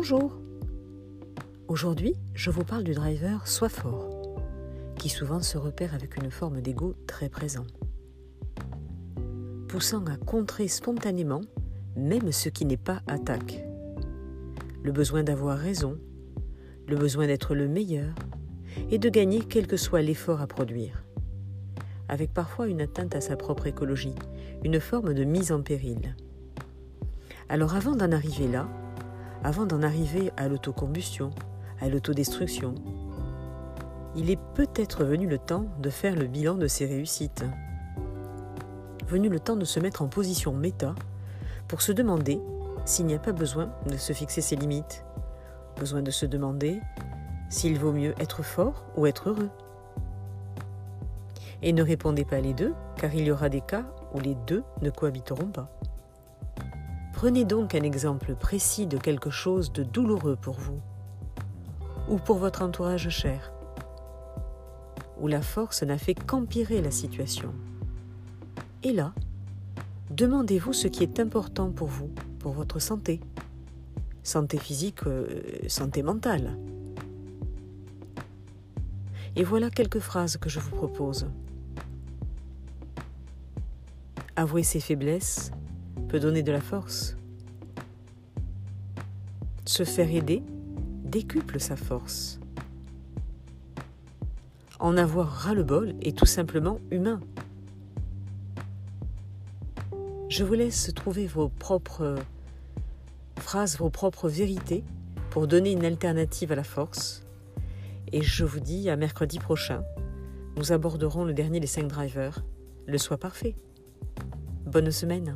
Bonjour Aujourd'hui, je vous parle du driver Sois fort, qui souvent se repère avec une forme d'ego très présent, poussant à contrer spontanément même ce qui n'est pas attaque. Le besoin d'avoir raison, le besoin d'être le meilleur et de gagner quel que soit l'effort à produire, avec parfois une atteinte à sa propre écologie, une forme de mise en péril. Alors avant d'en arriver là, avant d'en arriver à l'autocombustion, à l'autodestruction, il est peut-être venu le temps de faire le bilan de ses réussites. Venu le temps de se mettre en position méta pour se demander s'il n'y a pas besoin de se fixer ses limites, besoin de se demander s'il vaut mieux être fort ou être heureux. Et ne répondez pas les deux, car il y aura des cas où les deux ne cohabiteront pas. Prenez donc un exemple précis de quelque chose de douloureux pour vous, ou pour votre entourage cher, où la force n'a fait qu'empirer la situation. Et là, demandez-vous ce qui est important pour vous, pour votre santé. Santé physique, euh, santé mentale. Et voilà quelques phrases que je vous propose. Avouer ses faiblesses peut donner de la force. Se faire aider décuple sa force. En avoir ras-le-bol est tout simplement humain. Je vous laisse trouver vos propres phrases, vos propres vérités pour donner une alternative à la force. Et je vous dis à mercredi prochain, nous aborderons le dernier des cinq drivers, le soi parfait. Bonne semaine